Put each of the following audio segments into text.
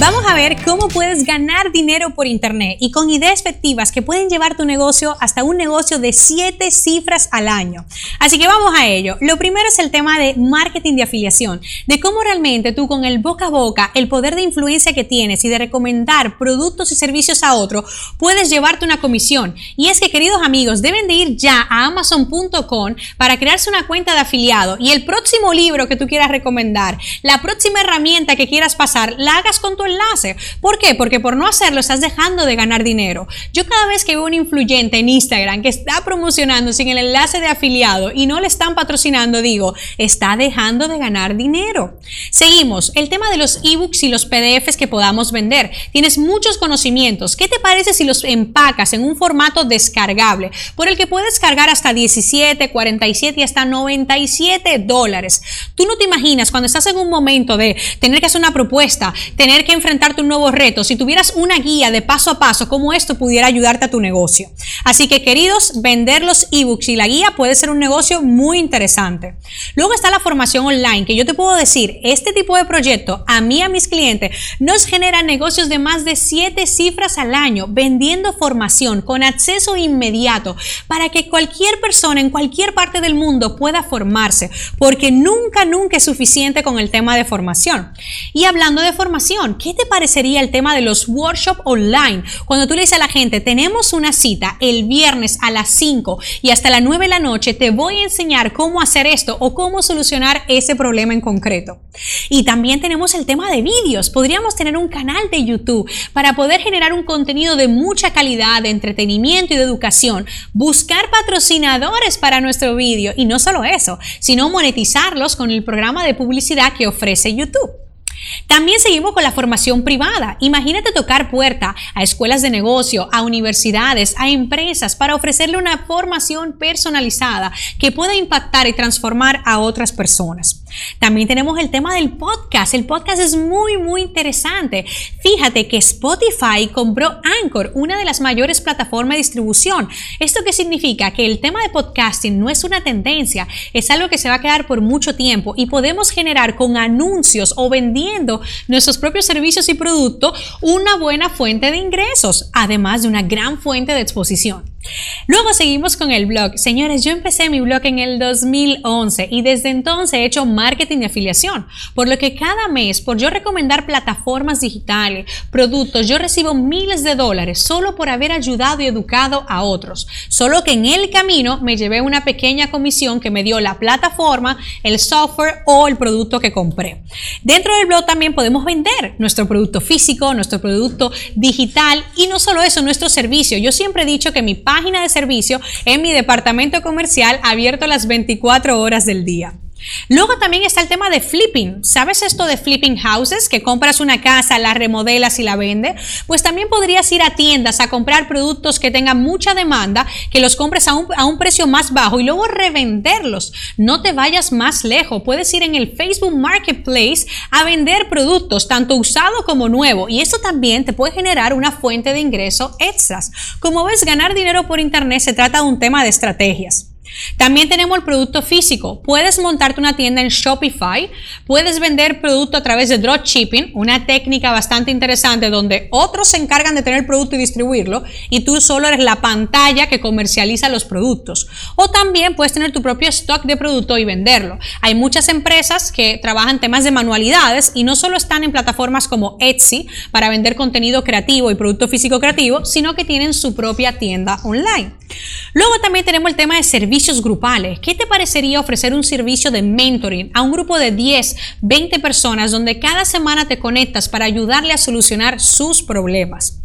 Vamos a ver cómo puedes ganar dinero por Internet y con ideas efectivas que pueden llevar tu negocio hasta un negocio de 7 cifras al año. Así que vamos a ello. Lo primero es el tema de marketing de afiliación, de cómo realmente tú con el boca a boca, el poder de influencia que tienes y de recomendar productos y servicios a otro, puedes llevarte una comisión. Y es que queridos amigos, deben de ir ya a amazon.com para crearse una cuenta de afiliado y el próximo libro que tú quieras recomendar, la próxima herramienta que quieras pasar, la hagas con tu enlace. ¿Por qué? Porque por no hacerlo estás dejando de ganar dinero. Yo cada vez que veo un influyente en Instagram que está promocionando sin el enlace de afiliado y no le están patrocinando, digo, está dejando de ganar dinero. Seguimos, el tema de los ebooks y los PDFs que podamos vender. Tienes muchos conocimientos. ¿Qué te parece si los empacas en un formato descargable por el que puedes cargar hasta 17, 47 y hasta 97 dólares? Tú no te imaginas cuando estás en un momento de tener que hacer una propuesta, tener que enfrentarte a un nuevo reto, si tuvieras una guía de paso a paso, cómo esto pudiera ayudarte a tu negocio. Así que queridos, vender los ebooks y la guía puede ser un negocio muy interesante. Luego está la formación online, que yo te puedo decir, este tipo de proyecto a mí, a mis clientes, nos genera negocios de más de 7 cifras al año, vendiendo formación con acceso inmediato para que cualquier persona en cualquier parte del mundo pueda formarse, porque nunca, nunca es suficiente con el tema de formación. Y hablando de formación, ¿qué te parecería el tema de los workshops online? Cuando tú le dices a la gente, tenemos una cita el viernes a las 5 y hasta las 9 de la noche, te voy a enseñar cómo hacer esto o cómo solucionar ese problema en concreto. Y también tenemos el tema de vídeos. Podríamos tener un canal de YouTube para poder generar un contenido de mucha calidad, de entretenimiento y de educación. Buscar patrocinadores para nuestro vídeo y no solo eso, sino monetizarlos con el programa de publicidad que ofrece YouTube. También seguimos con la formación privada. Imagínate tocar puerta a escuelas de negocio, a universidades, a empresas para ofrecerle una formación personalizada que pueda impactar y transformar a otras personas. También tenemos el tema del podcast. El podcast es muy, muy interesante. Fíjate que Spotify compró Anchor, una de las mayores plataformas de distribución. ¿Esto qué significa? Que el tema de podcasting no es una tendencia, es algo que se va a quedar por mucho tiempo y podemos generar con anuncios o vendiendo nuestros propios servicios y productos una buena fuente de ingresos, además de una gran fuente de exposición. Luego seguimos con el blog. Señores, yo empecé mi blog en el 2011 y desde entonces he hecho marketing de afiliación, por lo que cada mes, por yo recomendar plataformas digitales, productos, yo recibo miles de dólares solo por haber ayudado y educado a otros. Solo que en el camino me llevé una pequeña comisión que me dio la plataforma, el software o el producto que compré. Dentro del blog también podemos vender nuestro producto físico, nuestro producto digital y no solo eso, nuestro servicio. Yo siempre he dicho que mi de servicio en mi departamento comercial abierto las 24 horas del día. Luego también está el tema de flipping. ¿Sabes esto de flipping houses? Que compras una casa, la remodelas y la vendes. Pues también podrías ir a tiendas a comprar productos que tengan mucha demanda, que los compres a un, precio más bajo y luego revenderlos. No te vayas más lejos. Puedes ir en el Facebook Marketplace a vender productos, tanto usado como nuevo. Y eso también te puede generar una fuente de ingreso extras. Como ves, ganar dinero por Internet se trata de un tema de estrategias. También tenemos el producto físico. Puedes montarte una tienda en Shopify, puedes vender producto a través de dropshipping, una técnica bastante interesante donde otros se encargan de tener el producto y distribuirlo y tú solo eres la pantalla que comercializa los productos. O también puedes tener tu propio stock de producto y venderlo. Hay muchas empresas que trabajan temas de manualidades y no solo están en plataformas como Etsy para vender contenido creativo y producto físico creativo, sino que tienen su propia tienda online. Luego también tenemos el tema de servicios grupales. ¿Qué te parecería ofrecer un servicio de mentoring a un grupo de 10, 20 personas donde cada semana te conectas para ayudarle a solucionar sus problemas?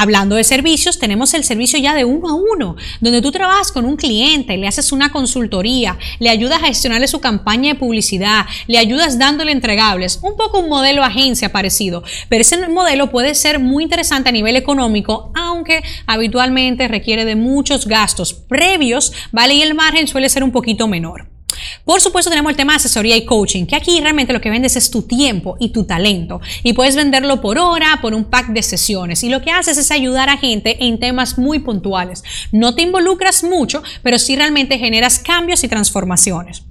Hablando de servicios, tenemos el servicio ya de uno a uno, donde tú trabajas con un cliente, le haces una consultoría, le ayudas a gestionarle su campaña de publicidad, le ayudas dándole entregables, un poco un modelo agencia parecido, pero ese modelo puede ser muy interesante a nivel económico, aunque habitualmente requiere de muchos gastos previos, ¿vale? Y el margen suele ser un poquito menor. Por supuesto tenemos el tema de asesoría y coaching, que aquí realmente lo que vendes es tu tiempo y tu talento y puedes venderlo por hora, por un pack de sesiones y lo que haces es ayudar a gente en temas muy puntuales. No te involucras mucho, pero sí realmente generas cambios y transformaciones.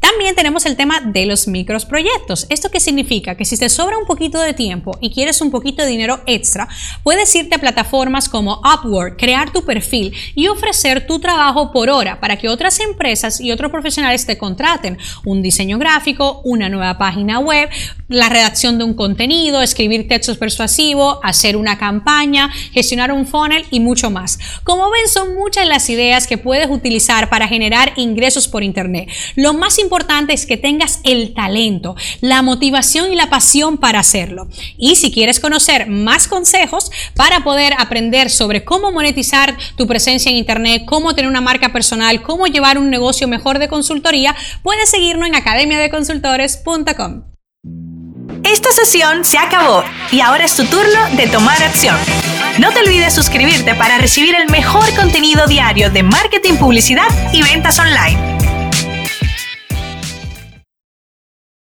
También tenemos el tema de los microproyectos. ¿Esto qué significa? Que si te sobra un poquito de tiempo y quieres un poquito de dinero extra, puedes irte a plataformas como Upwork, crear tu perfil y ofrecer tu trabajo por hora para que otras empresas y otros profesionales te contraten. Un diseño gráfico, una nueva página web, la redacción de un contenido, escribir textos persuasivos, hacer una campaña, gestionar un funnel y mucho más. Como ven, son muchas las ideas que puedes utilizar para generar ingresos por Internet. Más importante es que tengas el talento, la motivación y la pasión para hacerlo. Y si quieres conocer más consejos para poder aprender sobre cómo monetizar tu presencia en Internet, cómo tener una marca personal, cómo llevar un negocio mejor de consultoría, puedes seguirnos en academiadeconsultores.com. Esta sesión se acabó y ahora es tu turno de tomar acción. No te olvides suscribirte para recibir el mejor contenido diario de marketing, publicidad y ventas online.